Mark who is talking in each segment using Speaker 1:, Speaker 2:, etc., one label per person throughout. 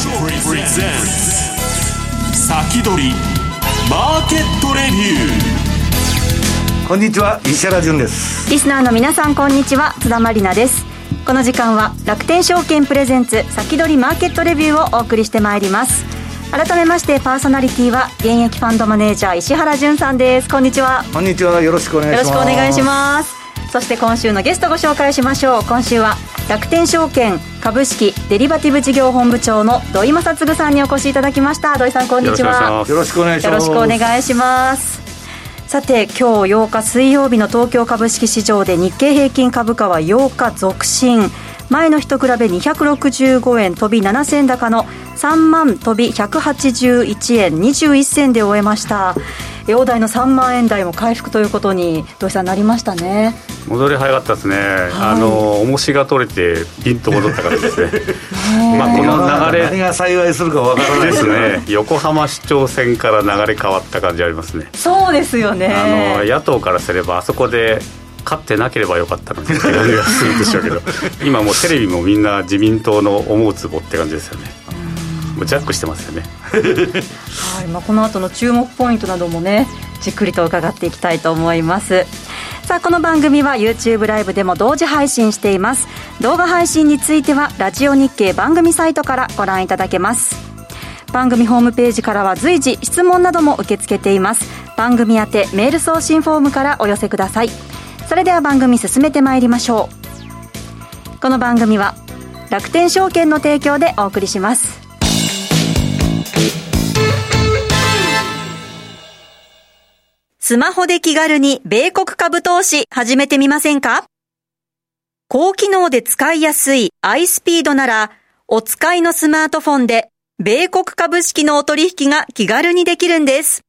Speaker 1: プレゼンツ先取りマーケットレビ
Speaker 2: ューこんにちは石原潤です。
Speaker 3: リスナーの皆さんこんにちは。津田まりなです。この時間は楽天証券プレゼンツ先取りマーケットレビューをお送りしてまいります。改めましてパーソナリティは現役ファンドマネージャー石原潤さんです。こんにちは。
Speaker 2: こんにちはよろしくお願いします。
Speaker 3: よろしくお願いします。そして今週のゲストご紹介しましょう。今週は楽天証券株式デリバティブ事業本部長の土井正嗣さんにお越しいただきました。土井さんこんにちは。
Speaker 2: よろしくお願いします。
Speaker 3: よろしくお願いします。さて今日8日水曜日の東京株式市場で日経平均株価は8日続伸。前の日と比べ265円飛び7銭高の3万飛び181円21銭で終えました大台の3万円台も回復ということに土井さんなりましたね。
Speaker 4: 戻り早かったですね、はい、あの重しが取れてピンと戻ったからですね。
Speaker 2: まあこの流れ何が幸いするかわからない。
Speaker 4: ですね。横浜市長選から流れ変わった感じありますね。
Speaker 3: そうですよね。
Speaker 4: あの野党からすればあそこで勝ってなければよかったのにって感じがするんでしょうけど。今もうテレビもみんな自民党の思うつぼって感じですよねもうジャックしてますよね。
Speaker 3: はい、まあ、この後の注目ポイントなどもねじっくりと伺っていきたいと思います。さあこの番組は YouTube ライブでも同時配信しています。動画配信についてはラジオ日経番組サイトからご覧いただけます。番組ホームページからは随時質問なども受け付けています。番組宛てメール送信フォームからお寄せください。それでは番組進めてまいりましょう。この番組は楽天証券の提供でお送りします。スマホで気軽に米国株投資始めてみませんか？高機能で使いやすい iSpeed ならお使いのスマートフォンで米国株式のお取引が気軽にできるんです。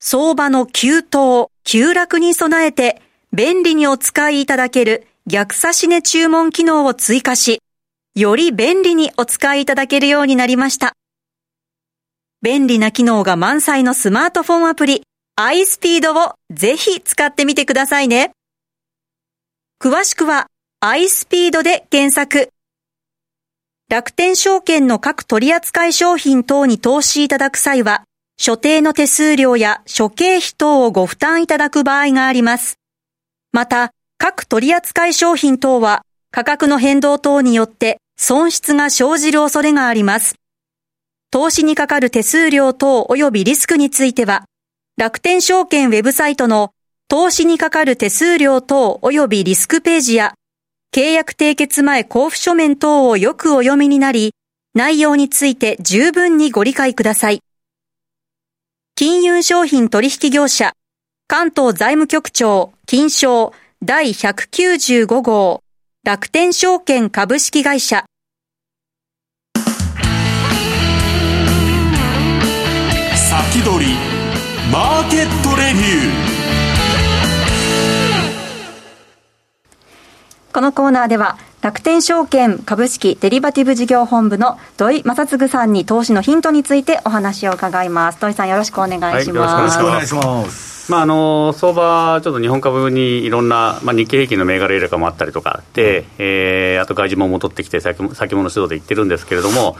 Speaker 3: 相場の急騰、急落に備えて便利にお使いいただける逆差し値注文機能を追加し、より便利にお使いいただけるようになりました。便利な機能が満載のスマートフォンアプリ iSpeed をぜひ使ってみてくださいね。詳しくは iSpeed で検索。楽天証券の各取扱商品等に投資いただく際は、所定の手数料や諸経費等をご負担いただく場合があります。また、各取扱商品等は価格の変動等によって損失が生じる恐れがあります。投資にかかる手数料等及びリスクについては、楽天証券ウェブサイトの投資にかかる手数料等及びリスクページや、契約締結前交付書面等をよくお読みになり、内容について十分にご理解ください。金融商品取引業者、関東財務局長、金賞第195号、楽天証券株式会社。
Speaker 1: 先取り、マーケットレビュー。
Speaker 3: このコーナーでは楽天証券株式デリバティブ事業本部の土井正嗣さんに投資のヒントについてお話を伺います。土井さんよろしくお願いします、
Speaker 2: はい、よろしくお願いします。
Speaker 4: まあ、あの相場、ちょっと日本株にいろんな、まあ、日経平均の銘柄入れ替もあったりとかで、うん、えー、あと外需も戻ってきて先、先物指導でいってるんですけれども、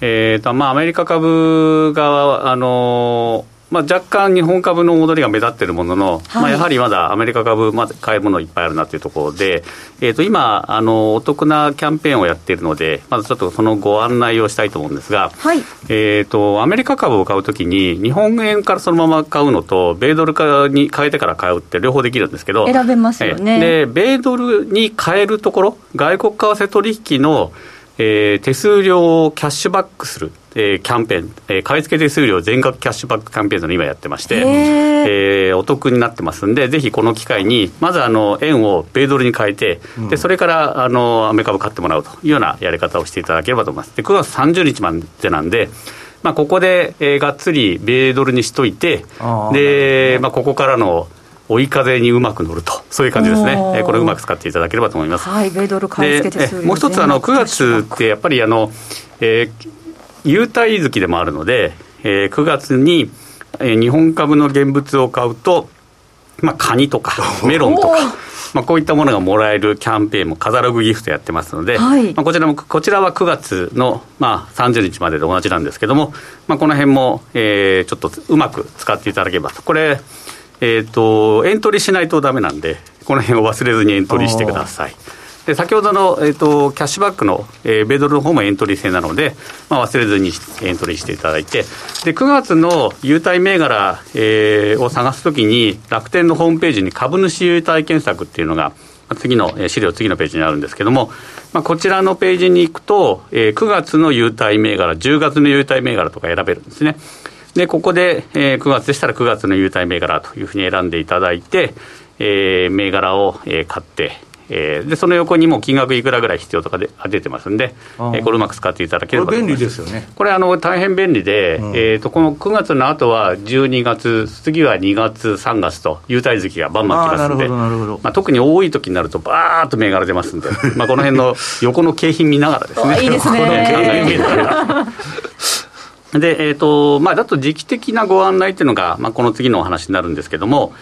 Speaker 4: えーとまあ、アメリカ株が、あのーまあ、若干日本株の戻りが目立っているものの、はい、まあ、やはりまだアメリカ株、まだ買い物いっぱいあるなというところで、えー、と今あの、お得なキャンペーンをやっているので、まずちょっとそのご案内をしたいと思うんですが、はい、えーと、アメリカ株を買うときに、日本円からそのまま買うのと、米ドルに変えてから買うって両方できるんですけど、
Speaker 3: 選べますよね。
Speaker 4: で米ドルに変えるところ、外国為替取引のえー、手数料をキャッシュバックする、えー、キャンペーン、えー、買い付け手数料全額キャッシュバックキャンペーンの今やってまして、えー、お得になってますんで、ぜひこの機会に、まずあの円を米ドルに変えて、うん、でそれからあのアメリカ株買ってもらうというようなやり方をしていただければと思います。で9月30日までなんでまあ、ここで、えー、がっつり米ドルにしといて、でまあ、ここからの追い風にうまく乗ると、そういう感じですね、えー、これ、うまく使っていただければと思います。
Speaker 3: はい、米ドル買い付け
Speaker 4: てもう一つあの、9月ってやっぱりあの、えー、優待月でもあるので、えー、9月に、えー、日本株の現物を買うと、まあ、カニとか メロンとか。まあ、こういったものがもらえるキャンペーンもカタログギフトやってますので、
Speaker 3: はい。
Speaker 4: まあ、こちらもこちらは9月の、まあ、30日までで同じなんですけども、まあ、この辺も、えーちょっとうまく使っていただければと。これ、えー、とエントリーしないとダメなんでこの辺を忘れずにエントリーしてくださいで先ほどの、えー、とキャッシュバックの、えー米ドルの方もエントリー制なので、まあ、忘れずにエントリーしていただいて。で9月の優待銘柄、えーを探すときに楽天のホームページに株主優待検索っていうのが次の資料次のページにあるんですけども、まあ、こちらのページに行くと、えー9月の優待銘柄10月の優待銘柄とか選べるんですね。でここで、えー9月でしたら9月の優待銘柄というふうに選んでいただいて、えー銘柄を、えー買って、えーでその横にも金額いくらぐらい必要とかであ出てますんで、え
Speaker 2: あー。
Speaker 4: ーこれうまく使っていただければ
Speaker 2: これ便利ですよね。
Speaker 4: これあの大変便利で、えー、とこの9月の後は12月次は2月3月と優待月がバンバン来ますんでまあ、特に多い時になるとバーッと銘柄出ますんで、まあ、この辺の横の景品見ながらですね。
Speaker 3: いいですね。
Speaker 4: で、えーとまあ、だと時期的なご案内っていうのが、まあ、この次のお話になるんですけども、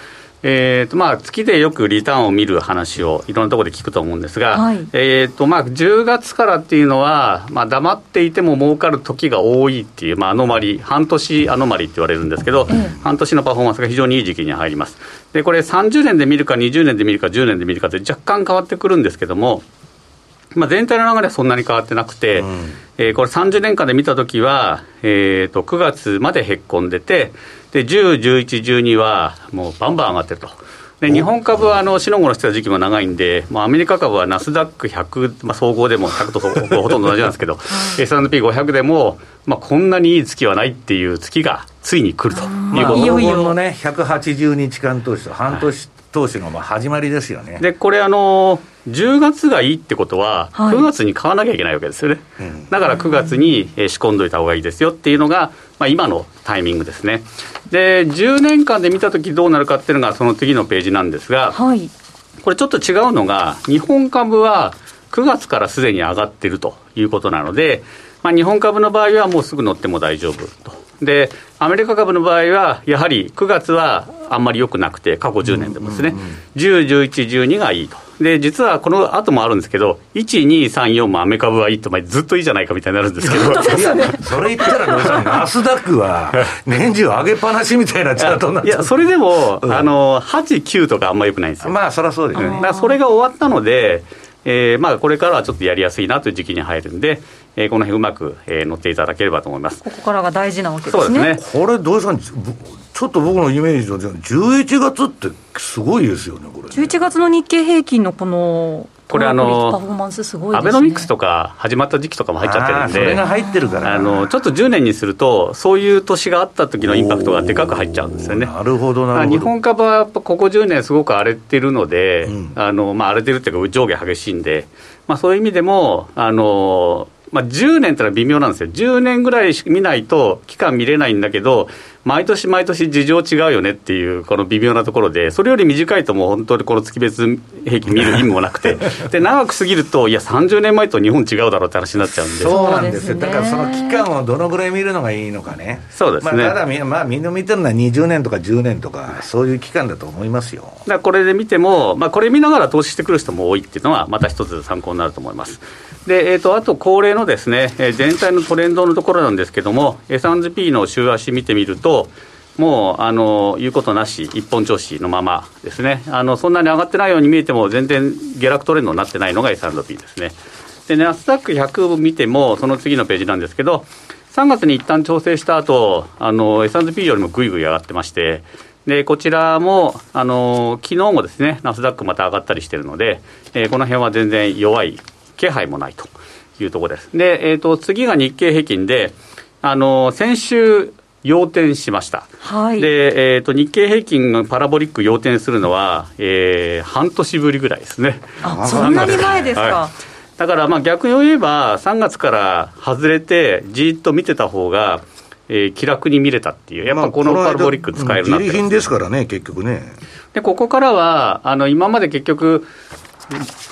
Speaker 4: えーとまあ、月でよくリターンを見る話をいろんなところで聞くと思うんですが、
Speaker 3: はい
Speaker 4: えーとまあ、10月からっていうのは、まあ、黙っていても儲かる時が多いっていう、まあ、アノマリ、半年アノマリって言われるんですけど、半年のパフォーマンスが非常にいい時期に入ります。でこれ30年で見るか20年で見るか10年で見るかって若干変わってくるんですけども、まあ、全体の流れはそんなに変わってなくて、えーこれ30年間で見たときは、えー、と9月までへっこんでてで10、11、12はもうバンバン上がってると。で日本株はあの、しのごのしてた時期も長いんで、もうアメリカ株はナスダック100、まあ、総合でも100とほほとんど同じなんですけど、S&P500 でも、まあ、こんなにいい月はないっていう月がついに来るという
Speaker 2: まあ、
Speaker 4: こと
Speaker 3: いよいよ
Speaker 2: のね、180日間投資と半年投資のまあ始まりですよね。
Speaker 4: でこれあの、10月がいいってことは、
Speaker 3: はい
Speaker 4: 9月に買わなきゃいけないわけですよね、
Speaker 2: うん
Speaker 4: だから9月にえー仕込んどいた方がいいですよっていうのが、まあ、今のタイミングですね。で、10年間で見たときどうなるかっていうのが、その次のページなんですが、
Speaker 3: はい。
Speaker 4: これちょっと違うのが、日本株は9月からすでに上がってるということなので、まあ、日本株の場合はもうすぐ乗っても大丈夫と。で、アメリカ株の場合は、やはり9月はあんまり良くなくて、過去10年でもですね、10、11、12がいいと。で、実はこの後もあるんですけど、1、2、3、4もアメ株はいいと、まあ、ずっといいじゃないかみたいになるんですけど、
Speaker 2: いや、それ言ったらナスダックは年中上げっぱなしみたいなチャートになっ
Speaker 4: いや、
Speaker 2: ちゃう。
Speaker 4: それでも、
Speaker 2: うん
Speaker 4: あの、8、9とかあんま良くないんですよ。
Speaker 2: まあ、そりゃそうですよね。
Speaker 4: だからそれが終わったので、えーまあ、これからはちょっとやりやすいなという時期に入るんで、えーこの辺うまく、えー乗っていただければと思います。
Speaker 3: ここからが大事なわけですね。
Speaker 4: そうですね。
Speaker 2: これ、土井さん、ぶちょっと僕のイメージの11月ってすごいですよね、これ。
Speaker 3: 11月の日経平均のこの
Speaker 4: これあの
Speaker 3: パフォーマンスすごいですね。
Speaker 4: アベノミクスとか始まった時期とかも入っちゃってるん
Speaker 2: あーそれ
Speaker 4: で、
Speaker 2: が入ってるから
Speaker 4: あのちょっと10年にすると、そういう年があった時のインパクトがでかく入っちゃうんですよね。
Speaker 2: なるほど、なるほど。
Speaker 4: 日本株はやっぱここ10年すごく荒れてるので、
Speaker 2: うん
Speaker 4: あのまあ、荒れてるっていうか上下激しいんで、まあ、そういう意味でも、あのまあ、10年ってのは微妙なんですよ、10年ぐらいしか見ないと期間見れないんだけど、毎年毎年事情違うよねっていう、この微妙なところで、それより短いともう本当にこの月別平均見る意味もなくて、で長くすぎると、いや、30年前と日本違うだろうって話になっちゃうんで。
Speaker 2: そうなんですよだからその期間をどのぐらい見るのがいいのかね、
Speaker 4: そうですね
Speaker 2: まあ、ただみ、まあ、みんな見てるのは20年とか10年とか、そういう期間だと思いますよ。
Speaker 4: だからこれで見ても、まあ、これ見ながら投資してくる人も多いっていうのは、また一つ参考になると思います。で、えー、とあと恒例のですね、えー全体のトレンドのところなんですけども、S&P の週足見てみると、もうあの言うことなし、一本調子のままですねあの、そんなに上がってないように見えても、全然下落トレンドになってないのが S&P ですね。で、ナスダック100を見ても、その次のページなんですけど、3月に一旦調整した後あの S&P よりもぐいぐい上がってまして、でこちらも、あの昨日もですね、ナスダックまた上がったりしてるので、えーこの辺は全然弱い気配もないというところです。で、えー、と次が日経平均で、あの先週、要点しました。
Speaker 3: はい。
Speaker 4: で、えー、と日経平均がパラボリック要点するのは、えー半年ぶりぐらいですね。
Speaker 3: あ、そんなに前ですか？
Speaker 4: はいだからまあ逆に言えば、3月から外れて、じーっと見てた方が、えー気楽に見れたっていう、やっぱこのパラボリック使えるなって、
Speaker 2: 自利品ですからね、結局ね。
Speaker 4: でここからは、あの今まで結局、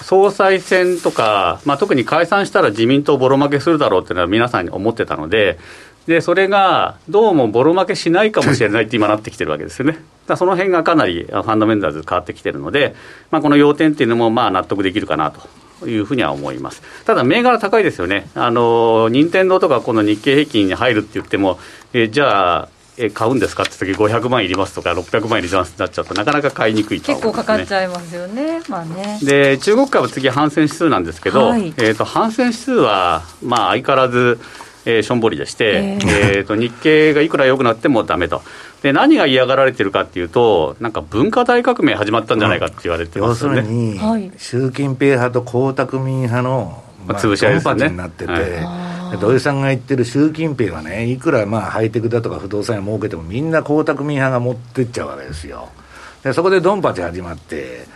Speaker 4: 総裁選とか、まあ、特に解散したら自民党ボロ負けするだろうっていうのは皆さんに思ってたので、でそれがどうもボロ負けしないかもしれないって今なってきてるわけですよね。だその辺がかなりファンダメンタルズ変わってきてるので、まあ、この要点っていうのもまあ納得できるかなというふうには思います。ただ、銘柄高いですよね。あの、任天堂とかこの日経平均に入るって言っても、えじゃあ、え買うんですかって時500万いりますとか600万いりますってなっちゃうとなかなか買いにくいと、
Speaker 5: ね、結構かかっちゃいますよね,、まあね、
Speaker 4: で中国株次反戦指数なんですけど、はい、えーと、反戦指数はまあ相変わらずえー、しょんぼりでして、えー、えーと日経がいくら良くなってもだめと。で何が嫌がられてるかっていうと、なんか文化大革命始まったんじゃないかって言われてますよね、
Speaker 2: 要するに、習近平派と江沢民派の、
Speaker 4: まあ、潰し合いですね。
Speaker 2: になってて、はい、土井さんが言ってる習近平はね、いくらまあハイテクだとか不動産屋儲けても、みんな江沢民派が持ってっちゃうわけですよ。でそこでドンパチ始まって、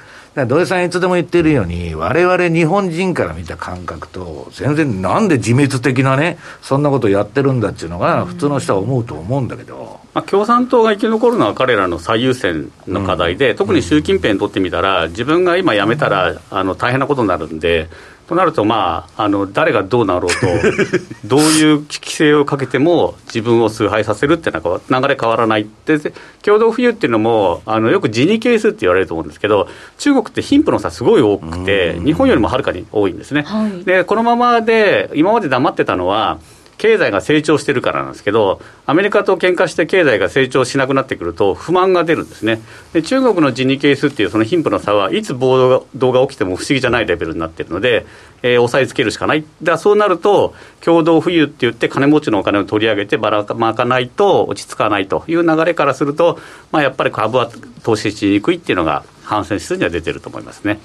Speaker 2: 土井さんいつでも言ってるように、われわれ日本人から見た感覚と、全然なんで自滅的なね、そんなことやってるんだっていうのが、普通の人は思うと思うんだけど。
Speaker 4: まあ、共産党が生き残るのは彼らの最優先の課題で、うん、特に習近平にとってみたら、自分が今辞めたらあの大変なことになるんで、となると、まあ、あの誰がどうなろうと、どういう規制をかけても自分を崇拝させるってなんか流れ変わらないって、共同富裕っていうのも、あのよくジニ係数って言われると思うんですけど、中国って貧富の差すごい多くて、日本よりもはるかに多いんですね。はい、でこのままで今まで黙ってたのは経済が成長してるからなんですけど、アメリカと喧嘩して経済が成長しなくなってくると、不満が出るんですね。で中国のジニ係数っていうその貧富の差はいつ暴動が起きても不思議じゃないレベルになってるので、えー、押さえつけるしかない。だそうなると、共同富裕って言って金持ちのお金を取り上げてばらまかないと落ち着かないという流れからすると、まあ、やっぱり株は投資しにくいっていうのが反戦指数には出てると思いますね。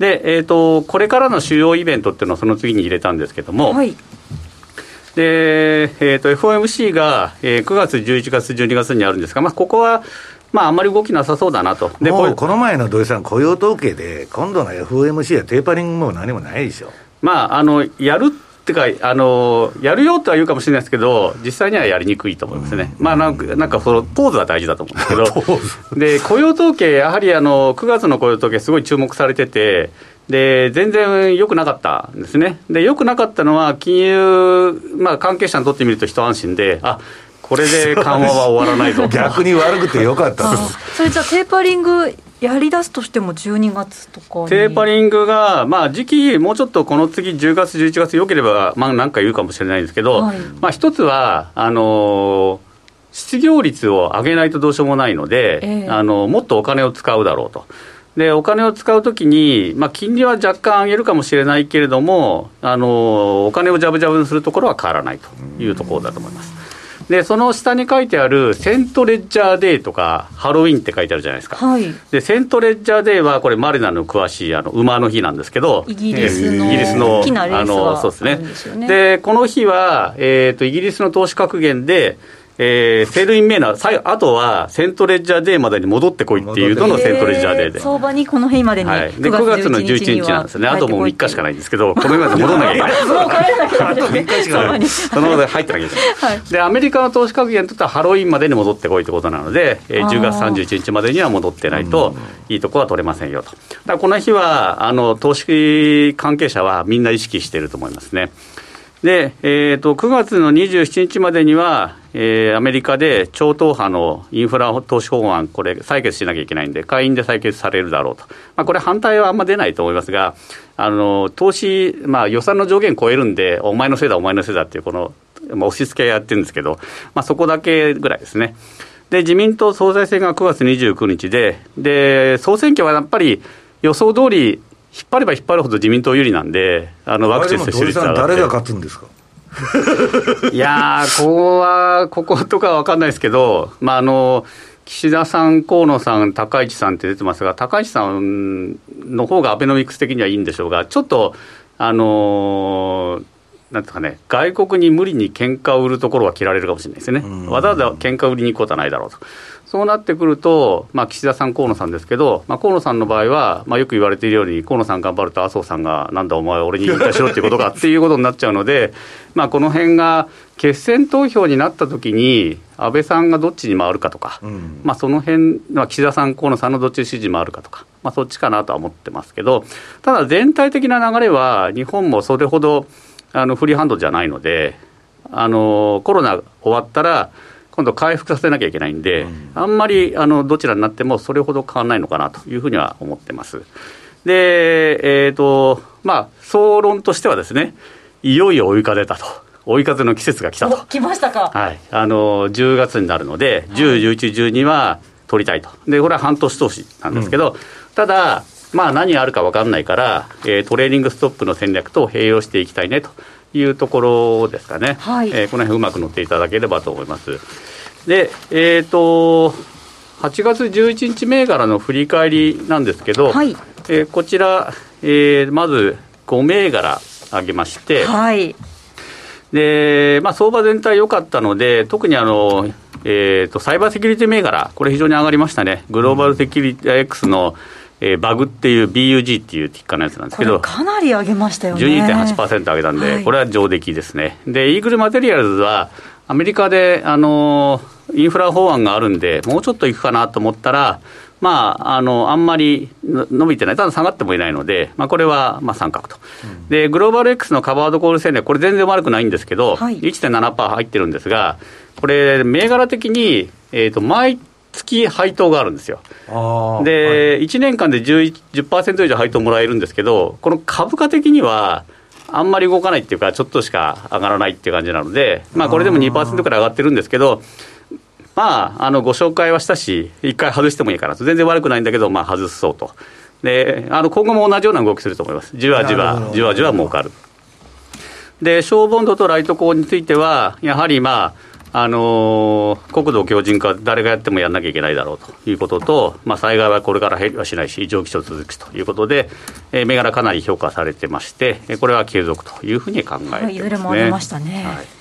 Speaker 4: で、えーと、これからの主要イベントっていうのをその次に入れたんですけども、はいで、えーと、FOMC が、えー、9月、11月、12月にあるんですが、まあ、ここは、まあ、あんまり動きなさそうだなと。
Speaker 2: でこの前の土井さん、雇用統計で、今度の FOMC はテーパリングも何もないでしょ。
Speaker 4: まあ、あのやるってかあの、やるよとは言うかもしれないですけど、実際にはやりにくいと思いますね、まあ、なんか、なんかそのポーズは大事だと思うんですけど、で雇用統計、やはりあの9月の雇用統計、すごい注目されてて、で全然良くなかったんですね、で良くなかったのは、金融、まあ、関係者にとってみると一安心で、あこれで緩和は終わらないぞ。
Speaker 2: 逆に悪くてよかった。
Speaker 5: それじゃあ、テーパリングやりだすとしても12月とか
Speaker 4: テーパリングが、まあ、時期、もうちょっとこの次、10月、11月、よければ、まあ、なんか言うかもしれないんですけど、はい、まあ、一つは、あの失業率を上げないとどうしようもないので、えー、あのもっとお金を使うだろうと。でお金を使うときに、まあ、金利は若干上げるかもしれないけれども、あのお金をジャブジャブにするところは変わらないというところだと思います。でその下に書いてあるセントレッジャーデーとかハロウィンって書いてあるじゃないですか、はい、でセントレッジャーデーはこれマリナの詳しいあの馬の日なんですけど
Speaker 5: イギリスの,、イギリスのあの
Speaker 4: そうですね。でこの日は、えーとイギリスの投資格言でえー、 Sell in May なー、あとはセントレッジャーデーまでに戻ってこいっていうののセントレッジャーデーで。
Speaker 5: 相場にこの日までに、はい、
Speaker 4: で9月の11日なんですね、あともう3日しかないんですけど、この日まで戻らなきゃいけない。もう帰らなきゃいけない。3日しかない。そのままで入ってなきゃいけない。はい、で、アメリカの投資格言にとってはハロウィンまでに戻ってこいってことなので、えー、10月31日までには戻ってないと、いいとこは取れませんよと。だこの日は、あの、投資関係者はみんな意識していると思いますね。で、えーと、9月の27日までには、えー、アメリカで超党派のインフラ投資法案、これ、採決しなきゃいけないんで、下院で採決されるだろうと、まあ、これ、反対はあんま出ないと思いますが、あの投資、まあ、予算の上限超えるんで、お前のせいだ、お前のせいだっていう、この、まあ、押し付けやってるんですけど、まあ、そこだけぐらいですね。で、自民党総裁選が9月29日で、で総選挙はやっぱり予想通り引っ張れば引っ張るほど自民党有利なんで、あのワクチン接種率
Speaker 2: が誰が勝つんですか？
Speaker 4: いやー、ここは、こことかわかんないですけど、まあ、あの、岸田さん、河野さん、高市さんって出てますが、高市さんの方がアベノミクス的にはいいんでしょうが、ちょっと、あのー、なんですかね、外国に無理に喧嘩を売るところは切られるかもしれないですね、わざわざ喧嘩売りに行くことはないだろうと。そうなってくると、まあ、岸田さん、河野さんですけど、まあ、河野さんの場合は、まあ、よく言われているように、河野さん頑張ると麻生さんが、なんだお前、俺に引退しろっていうことかっていうことになっちゃうので、まあ、この辺が決選投票になったときに、安倍さんがどっちに回るかとか、うん、まあ、その辺、まあ、岸田さん、河野さんのどっちに支持回るかとか、まあ、そっちかなとは思ってますけど、ただ全体的な流れは、日本もそれほどあのフリーハンドじゃないので、あのコロナ終わったら、今度回復させなきゃいけないんで、うん、あんまりあのどちらになってもそれほど変わらないのかなというふうには思ってます。で、えっ、ー、と、まあ、総論としてはですね、いよいよ追い風だと。追い風の季節が来たと。
Speaker 5: 来ましたか。
Speaker 4: はい。あの、10月になるので、10、11、12は取りたいと。で、これは半年投資なんですけど、うん、ただ、まあ何あるか分かんないから、えー、トレーニングストップの戦略と併用していきたいねというところですかね。はい、えー、この辺うまく乗っていただければと思います。で、えっ、ー、と、8月11日銘柄の振り返りなんですけど、はい、えー、こちら、えー、まず5銘柄上げまして、はい、でまあ、相場全体良かったので、特にあの、えーと、サイバーセキュリティ銘柄、これ非常に上がりましたね、グローバルセキュリティ X の、えー、バグっていう BUG っていうティッカーのやつなんですけど、
Speaker 5: かなり上げましたよね。
Speaker 4: 12.8%上げたんで、はい、これは上出来ですね。で、イーグルマテリアルズは、アメリカで、あのインフラ法案があるんで、もうちょっといくかなと思ったら、まあ、あのあんまり伸びてない、ただ下がってもいないので、まあ、これはまあ三角と、うん、でグローバル X のカバードコール戦略、これ全然悪くないんですけど、はい、1.7%入ってるんですが、これ、銘柄的に、えーと、毎月配当があるんですよ。で、はい、1年間で 10%, 10以上配当もらえるんですけど、この株価的には、あんまり動かないっていうか、ちょっとしか上がらないっていう感じなので、まあ、これでも2%くらい上がってるんですけど、まあ、あのご紹介はしたし、一回外してもいいかなと、全然悪くないんだけど、まあ、外そうと。で、あの今後も同じような動きすると思います。じわじわ、じわじわ儲かる。で、小ボンドとライトコーについては、やはりまあ、あのー、国土強靭化、誰がやってもやんなきゃいけないだろうということと、まあ、災害はこれから減りはしないし、異常気象続くということで、えー、銘柄かなり評価されてまして、これは継続というふうに考えてます、ね。いずれもありましたね。はい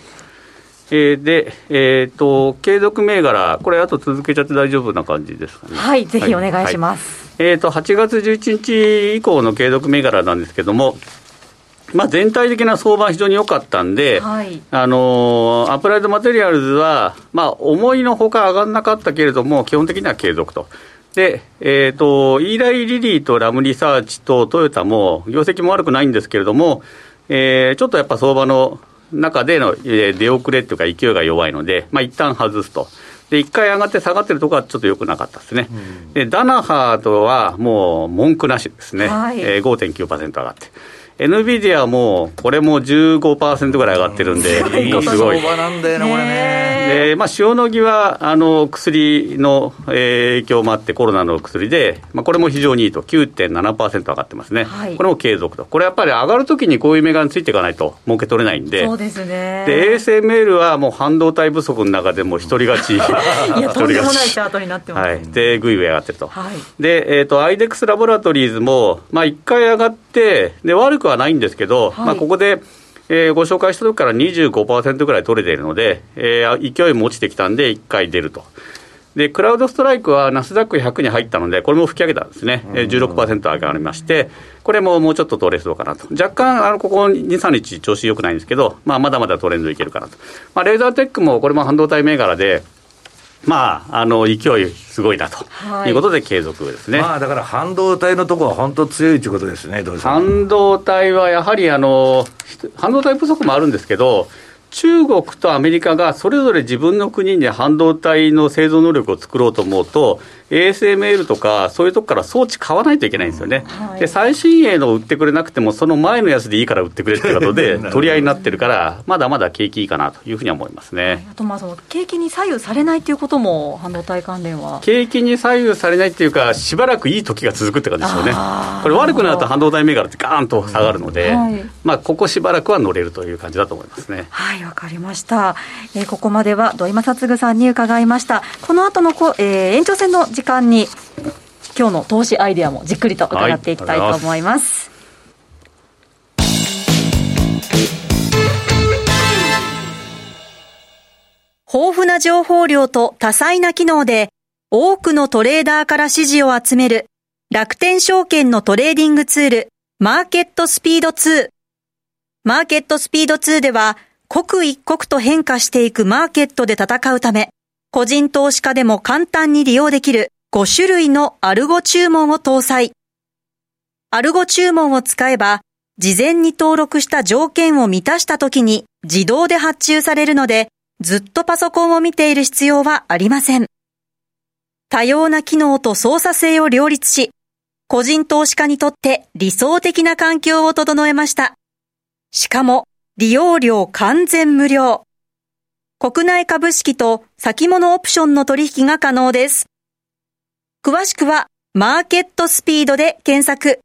Speaker 4: えー、で、えーと、継続銘柄、これ、あと続けちゃって大丈夫な感じですかね。
Speaker 5: はい、ぜひお願いします。
Speaker 4: はい、えーと、8月11日以降の継続銘柄なんですけども、まあ、全体的な相場は非常に良かったんで、はい、あのアプライドマテリアルズは、まあ、思いのほか上がらなかったけれども、基本的には継続と。で、えーと、イーライ・リリーとラムリサーチとトヨタも、業績も悪くないんですけれども、えー、ちょっとやっぱ相場の中での出遅れっていうか、勢いが弱いので、まあ一旦外すと。で、一回上がって下がってるところはちょっと良くなかったですね。うん、で、ダナハーとはもう文句なしですね。はい、えー、5.9%上がって。エヌビディアも、これも15%ぐらい上がってるんで、
Speaker 2: うん、すごい。相場なんだよね、これね。
Speaker 4: で、まあ、塩野義は、あの、薬の、えー、影響もあって、コロナの薬で、まあ、これも非常にいいと、9.7%上がってますね。はい、これも継続と。これやっぱり上がるときにこういう銘柄についていかないと、儲け取れないんで。
Speaker 5: そうですね。
Speaker 4: で、ASML はもう半導体不足の中でも一人勝ち。い
Speaker 5: や、とんでもないチャートになってます。はい。
Speaker 4: で、ぐいぐい上がってると。はい、で、えっ、ー、と、アイデックスラボラトリーズも、まあ、一回上がって、で、悪くはないんですけど、はい、まあ、ここで、えー、ご紹介した時から25%ぐらい取れているので、えー、勢いも落ちてきたんで、1回出ると。で、クラウドストライクはナスダック100に入ったので、これも吹き上げたんですね。えー、16%上がりまして、これももうちょっと取れそうかなと。若干、あの、ここ2、3日調子良くないんですけど、まあ、まだまだトレンドいけるかなと。まあ、レーザーテックもこれも半導体銘柄で、まあ、あの勢いすごいなとい。うことで継続ですね、
Speaker 2: まあ、だから半導体のところは本当強いということですね、
Speaker 4: 半導体はやはりあの、半導体不足もあるんですけど、中国とアメリカがそれぞれ自分の国に半導体の製造能力を作ろうと思うと、ASML とか、そういうとこから装置買わないといけないんですよね、はい、で最新鋭の売ってくれなくても、その前のやつでいいから売ってくれってことで、取り合いになってるから、まだまだ景気いいかなというふうに思いますね、はい、
Speaker 5: あとまあその景気に左右されないということも、半導体関連は。
Speaker 4: 景気に左右されないっていうか、しばらくいい時が続くって感じですよね、これ、悪くなると半導体銘柄ってガーンと下がるので、はい、まあ、ここしばらくは乗れるという感じだと思いますね。
Speaker 5: はいわかりました、えー、ここまでは土井正嗣さんに伺いました。この後のこ、えー、延長戦の時間に今日の投資アイデアもじっくりと伺っていきたいと思います。
Speaker 3: 豊富な情報量と多彩な機能で多くのトレーダーから支持を集める楽天証券のトレーディングツールマーケットスピード2。マーケットスピード2では刻一刻と変化していくマーケットで戦うため個人投資家でも簡単に利用できる5種類のアルゴ注文を搭載。アルゴ注文を使えば、事前に登録した条件を満たしたときに自動で発注されるので、ずっとパソコンを見ている必要はありません。多様な機能と操作性を両立し、個人投資家にとって理想的な環境を整えました。しかも、利用料完全無料。国内株式と先物オプションの取引が可能です。詳しくは、マーケットスピードで検索。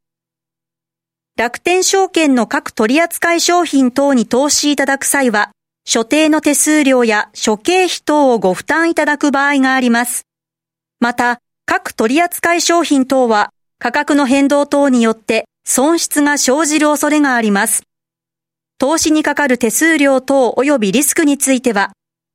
Speaker 3: 楽天証券の各取扱商品等に投資いただく際は、所定の手数料や諸経費等をご負担いただく場合があります。また、各取扱商品等は価格の変動等によって損失が生じる恐れがあります。投資にかかる手数料等及びリスクについては、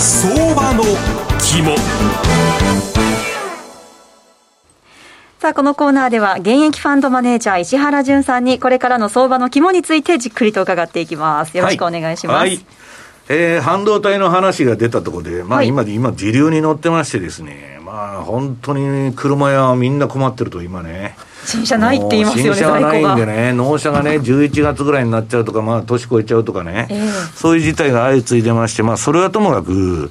Speaker 1: 相場の肝。
Speaker 5: さあ、このコーナーでは、現役ファンドマネージャー、石原淳さんに、これからの相場の肝についてじっくりと伺っていきます。よろしくお願いします。はいはい、
Speaker 2: えー、半導体の話が出たところで、まあ今、はい、今、時流に乗ってましてですね、まあ本当に車屋はみんな困ってると、今ね。
Speaker 5: 新車ないって言いますよね、
Speaker 2: 新車がないんでね、納車がね、11月ぐらいになっちゃうとか、まあ、年越えちゃうとかね、えー、そういう事態が相次いでまして、まあ、それはともかく、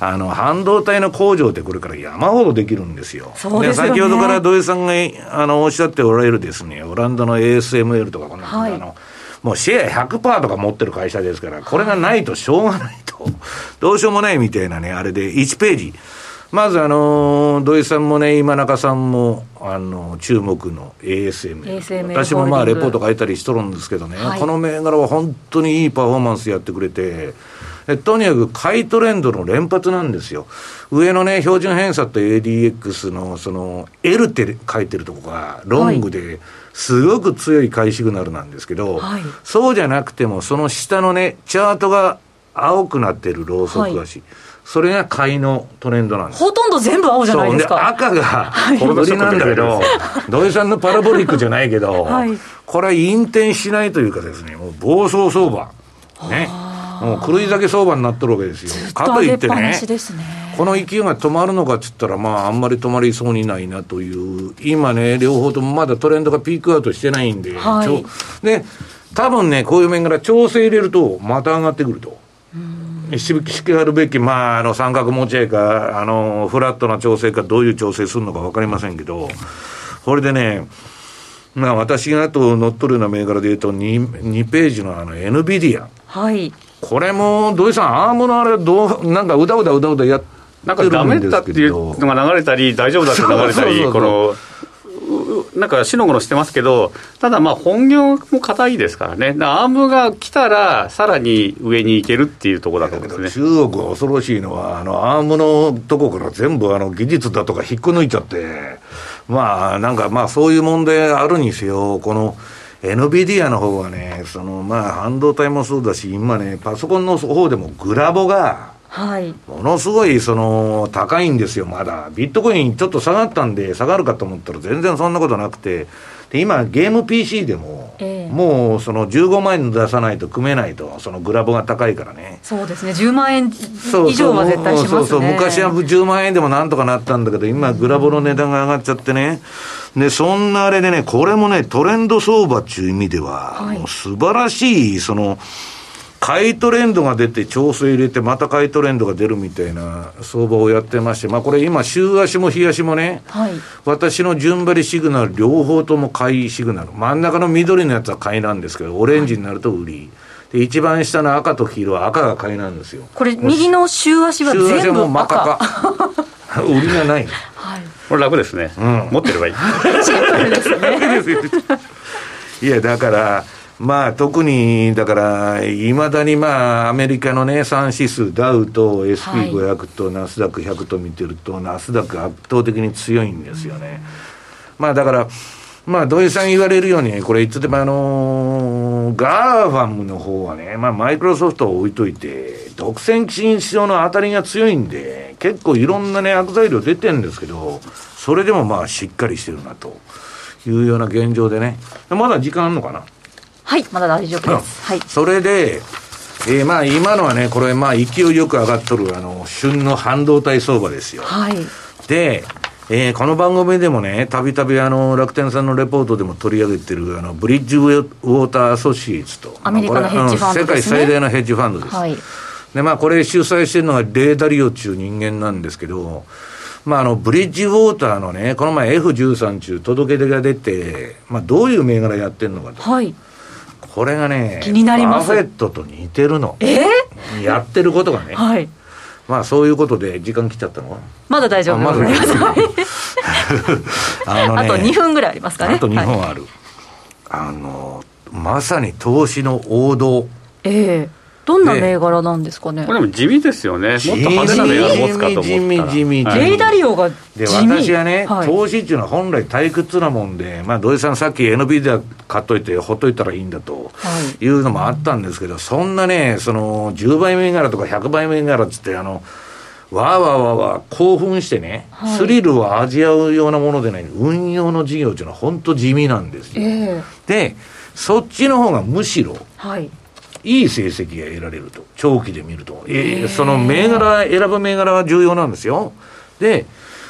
Speaker 2: あの、半導体の工場ってこれから山ほどできるんですよ。
Speaker 5: そうです
Speaker 2: ね、先ほどから土井さんがあのおっしゃっておられるですね、オランダの ASML とか、この、はい、あの、もうシェア100%とか持ってる会社ですから、これがないとしょうがないと、どうしようもないみたいなね、あれで1ページ。まずあの土井さんもね、今中さんも、あの、注目の ASM。ASM 私もまあ、レポート書いたりしとるんですけどね、はい、この銘柄は本当にいいパフォーマンスやってくれて、とにかく買いトレンドの連発なんですよ。上のね、標準偏差と ADX の、その、L って書いてるとこが、ロングで、すごく強い買いシグナルなんですけど、はい、そうじゃなくても、その下のね、チャートが青くなってるローソク足。はいそれが買いのトレンドなんです。
Speaker 5: ほとんど全部青じゃないですか。
Speaker 2: 赤が小売りなんだけど、土井さんのパラボリックじゃないけど、はい、これは引転しないというかですね、もう暴走相場。ね。もう狂い酒相場になってるわけですよ。かといってね、ねこの勢いが止まるのかっつったら、まあ、あんまり止まりそうにないなという、今ね、両方ともまだトレンドがピークアウトしてないんで、はい、で、多分ね、こういう面から調整入れると、また上がってくると。しきあるべき、まあ、あの三角持ち合いか、あのフラットな調整か、どういう調整するのか分かりませんけど、これでね、まあ、私があと乗っ取るような銘柄でいうと2、2ページのあの NVIDIA。
Speaker 5: はい。
Speaker 2: これも、土井さん、アームのあれ、どう、なんかうだうだうだうだやってなんか
Speaker 4: ダメだっていうのが流れたり、大丈夫だって流れたり、このなんかしのごのしてますけど、ただまあ本業も硬いですからね、アームが来たら、さらに上に行けるっていうところだと思うんです
Speaker 2: ね中国は恐ろしいのは、あのアームのとこから全部あの技術だとか引っこ抜いちゃって、まあなんかまあそういう問題あるにせよ、この。NVIDIA の方はね、そのまあ半導体もそうだし、今ね、パソコンの方でもグラボが、
Speaker 5: はい、
Speaker 2: ものすごいその高いんですよ、まだ。ビットコインちょっと下がったんで、下がるかと思ったら全然そんなことなくて、で今、ゲーム PC でも、えー、もうその15万円出さないと組めないと、そのグラボが高いからね。
Speaker 5: そうですね、10万円以上は絶対しますね。そうそう昔
Speaker 2: は10万円でもなんとかなったんだけど、今、グラボの値段が上がっちゃってね。で、そんなあれでね、これもね、トレンド相場っていう意味では、はい、もう素晴らしい、その、買いトレンドが出て、調整入れて、また買いトレンドが出るみたいな相場をやってまして、まあ、これ今、週足も日足もね、はい、私の順張りシグナル、両方とも買いシグナル、真ん中の緑のやつは買いなんですけど、オレンジになると売り。はいで一番下の赤と黄色は赤が買いなんですよ。
Speaker 5: これ右の週足は全部赤。週足はもう真っ赤
Speaker 2: か。売りがない。
Speaker 4: はい。これ楽ですね。うん、持ってればいい。
Speaker 5: シンプルですね。
Speaker 2: いやだから。まあ、特に、だから、いまだにまあ、アメリカのね、3指数、ダウと SP500 とナスダック100と見てると、ナスダック圧倒的に強いんですよね。まあ、だから、まあ、土井さん言われるように、これいつでもあのの GAFAMの方はね、まあ、マイクロソフトを置いといて、独占禁止法の当たりが強いんで、結構いろんなね、悪材料出てるんですけど、それでもまあ、しっかりしてるなというような現状でね、まだ時間あるのかな？
Speaker 3: はい、まだ大丈夫です。はい。
Speaker 2: それで、えー、まあ今のはね、これ、まあ勢いよく上がっとる、あの、旬の半導体相場ですよ。
Speaker 3: はい。
Speaker 2: で、えー、この番組でもね、たびたびあの、楽天さんのレポートでも取り上げてる、あの、ブリッジウォーターアソシエイツと。
Speaker 3: アメリカのヘッジファンドですね
Speaker 2: 世界最大のヘッジファンドです。
Speaker 3: はい。
Speaker 2: で、まあこれ主催してるのがレーダリオっていう人間なんですけど、まああの、ブリッジウォーターのね、この前 F13 中届け出が出て、まあどういう銘柄やってるのかと。
Speaker 3: はい。
Speaker 2: これがね、
Speaker 3: 気になります
Speaker 2: バフェットと似てるの。
Speaker 3: え？
Speaker 2: やってることがね
Speaker 3: ー、。はい。
Speaker 2: まあそういうことで時間来ちゃったの？
Speaker 3: まだ大丈夫
Speaker 2: まだ
Speaker 3: ございます。は い
Speaker 2: あのね
Speaker 3: あと2分ぐらいありますかね。
Speaker 2: あと2
Speaker 3: はい
Speaker 2: 分ある。あの、まさに投資の王道。
Speaker 3: ええどんな銘柄なんですかね？
Speaker 4: これでも地味ですよね、もっと派手な銘柄持つかと思ったら。
Speaker 2: 地味地味地味。
Speaker 4: はい。
Speaker 3: レイダリオが地
Speaker 2: で、
Speaker 3: 味。
Speaker 2: 私はね、
Speaker 3: はい。
Speaker 2: 投資っていうのは本来退屈なもんで、まあ、土井さんさっき NVIDIA 買っといて、ほっといたらいいんだと
Speaker 3: はい。
Speaker 2: いうのもあったんですけど、そんなね、その、10倍銘柄とか100倍銘柄っつって、あの、わーわーわーわー興奮してね、
Speaker 3: はい。
Speaker 2: スリルを味わうようなものでない、運用の事業っていうのは本当地味なんですよ。
Speaker 3: ええ。
Speaker 2: で、そっちの方がむしろ、
Speaker 3: はい。
Speaker 2: いい成績が得られると。長期で見ると。えーその銘柄、選ぶ銘柄は重要なんですよ。で、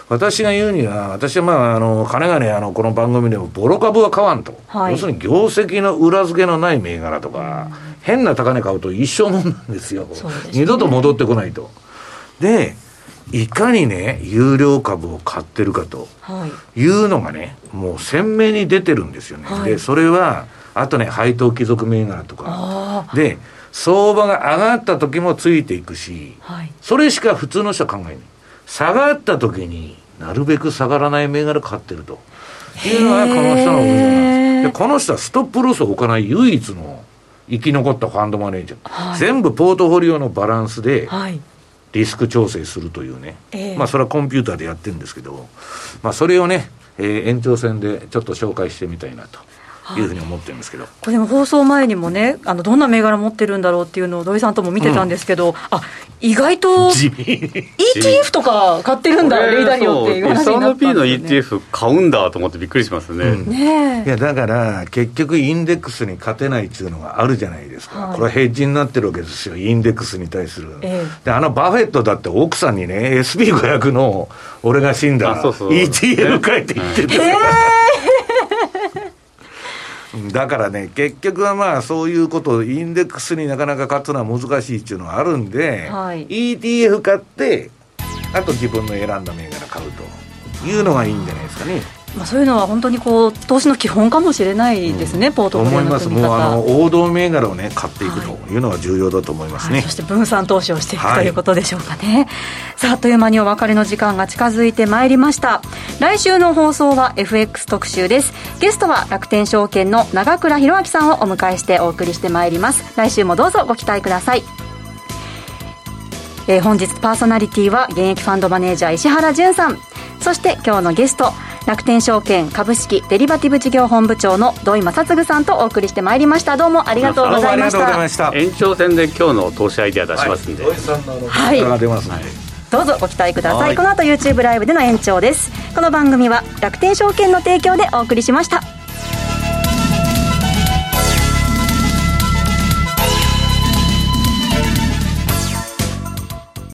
Speaker 2: 私が言うには、私はまあ、あの、金がね、あの、この番組でも、ボロ株は買わんと。
Speaker 3: はい
Speaker 2: 要するに、業績の裏付けのない銘柄とか、変な高値買うと一生もんなんですよ。
Speaker 3: ね
Speaker 2: 二度と戻ってこないと。で、いかにね、有料株を買ってるかと。
Speaker 3: はい。
Speaker 2: いうのがね、もう鮮明に出てるんですよね。
Speaker 3: はい
Speaker 2: で、それは、あとね、配当貴族銘柄とか。
Speaker 3: あ
Speaker 2: で、相場が上がった時もついていくし、
Speaker 3: あ。はい。
Speaker 2: それしか普通の人は考えない。下がった時になるべく下がらない銘柄買ってると。いうのがこの人の運用なんです。で、この人はストップロスを置かない唯一の生き残ったファンドマネージャー。
Speaker 3: はい
Speaker 2: 全部ポートフォリオのバランスで
Speaker 3: はい。
Speaker 2: リスク調整するというね。
Speaker 3: ええ
Speaker 2: まあそれはコンピューターでやってるんですけど、まあそれをね、えー延長戦でちょっと紹介してみたいなというふうに思ってるんですけど。
Speaker 3: これでも放送前にもね、あのどんな銘柄持ってるんだろうっていうのを土井さんとも見てたんですけど、あ意外と。ETF とか買ってるんだ、レイダリオっていう話になったんです
Speaker 4: S&P の
Speaker 3: よね。
Speaker 4: ETF 買うんだと思ってびっくりしますね。
Speaker 2: うん
Speaker 3: ねえ。
Speaker 2: いや、だから、結局、インデックスに勝てないっていうのがあるじゃないですか。
Speaker 3: はい
Speaker 2: これはヘッジになってるわけですよ。インデックスに対する。
Speaker 3: え
Speaker 2: で、あのバフェットだって奥さんにね、SP500 の俺が死んだ
Speaker 4: あそうそう
Speaker 2: ETF 書いて言ってるんですよ。だからね、結局はまあ、そういうこと、インデックスになかなか勝つのは難しいっていうのがあるんで、
Speaker 3: はい
Speaker 2: ETF 買って、あと自分の選んだ銘柄買うというのがいいんじゃないですかね。
Speaker 3: まあ、そういうのは本当にこう投資の基本かもしれないですね、ポートフォリオ
Speaker 2: と思います、
Speaker 3: の組み方。
Speaker 2: もうあの王道銘柄をね、買っていくというのが重要だと思いますね。
Speaker 3: はい、そして分散投資をしていく
Speaker 2: はい
Speaker 3: とい。うことでしょうかね、さああっという間にお別れの時間が近づいてまいりました。来週の放送は FX 特集です。ゲストは楽天証券の長倉弘明さんをお迎えしてお送りしてまいります。来週もどうぞご期待ください。えー本日パーソナリティは現役ファンドマネージャー石原潤さんそして今日のゲスト楽天証券株式デリバティブ事業本部長の土井正嗣さんとお送りしてまいりました。どうもありがとうございまし
Speaker 2: どうもありがとうござい
Speaker 3: た
Speaker 2: ました。
Speaker 4: 延長戦で今日の投資アイデア出しますんで、
Speaker 2: はい。土井さんのあの
Speaker 3: はい。
Speaker 2: が出ますんで。
Speaker 3: どうぞご期待くださ
Speaker 4: はい。い
Speaker 3: この後 YouTube ライブでの延長です。この番組は楽天証券の提供でお送りしました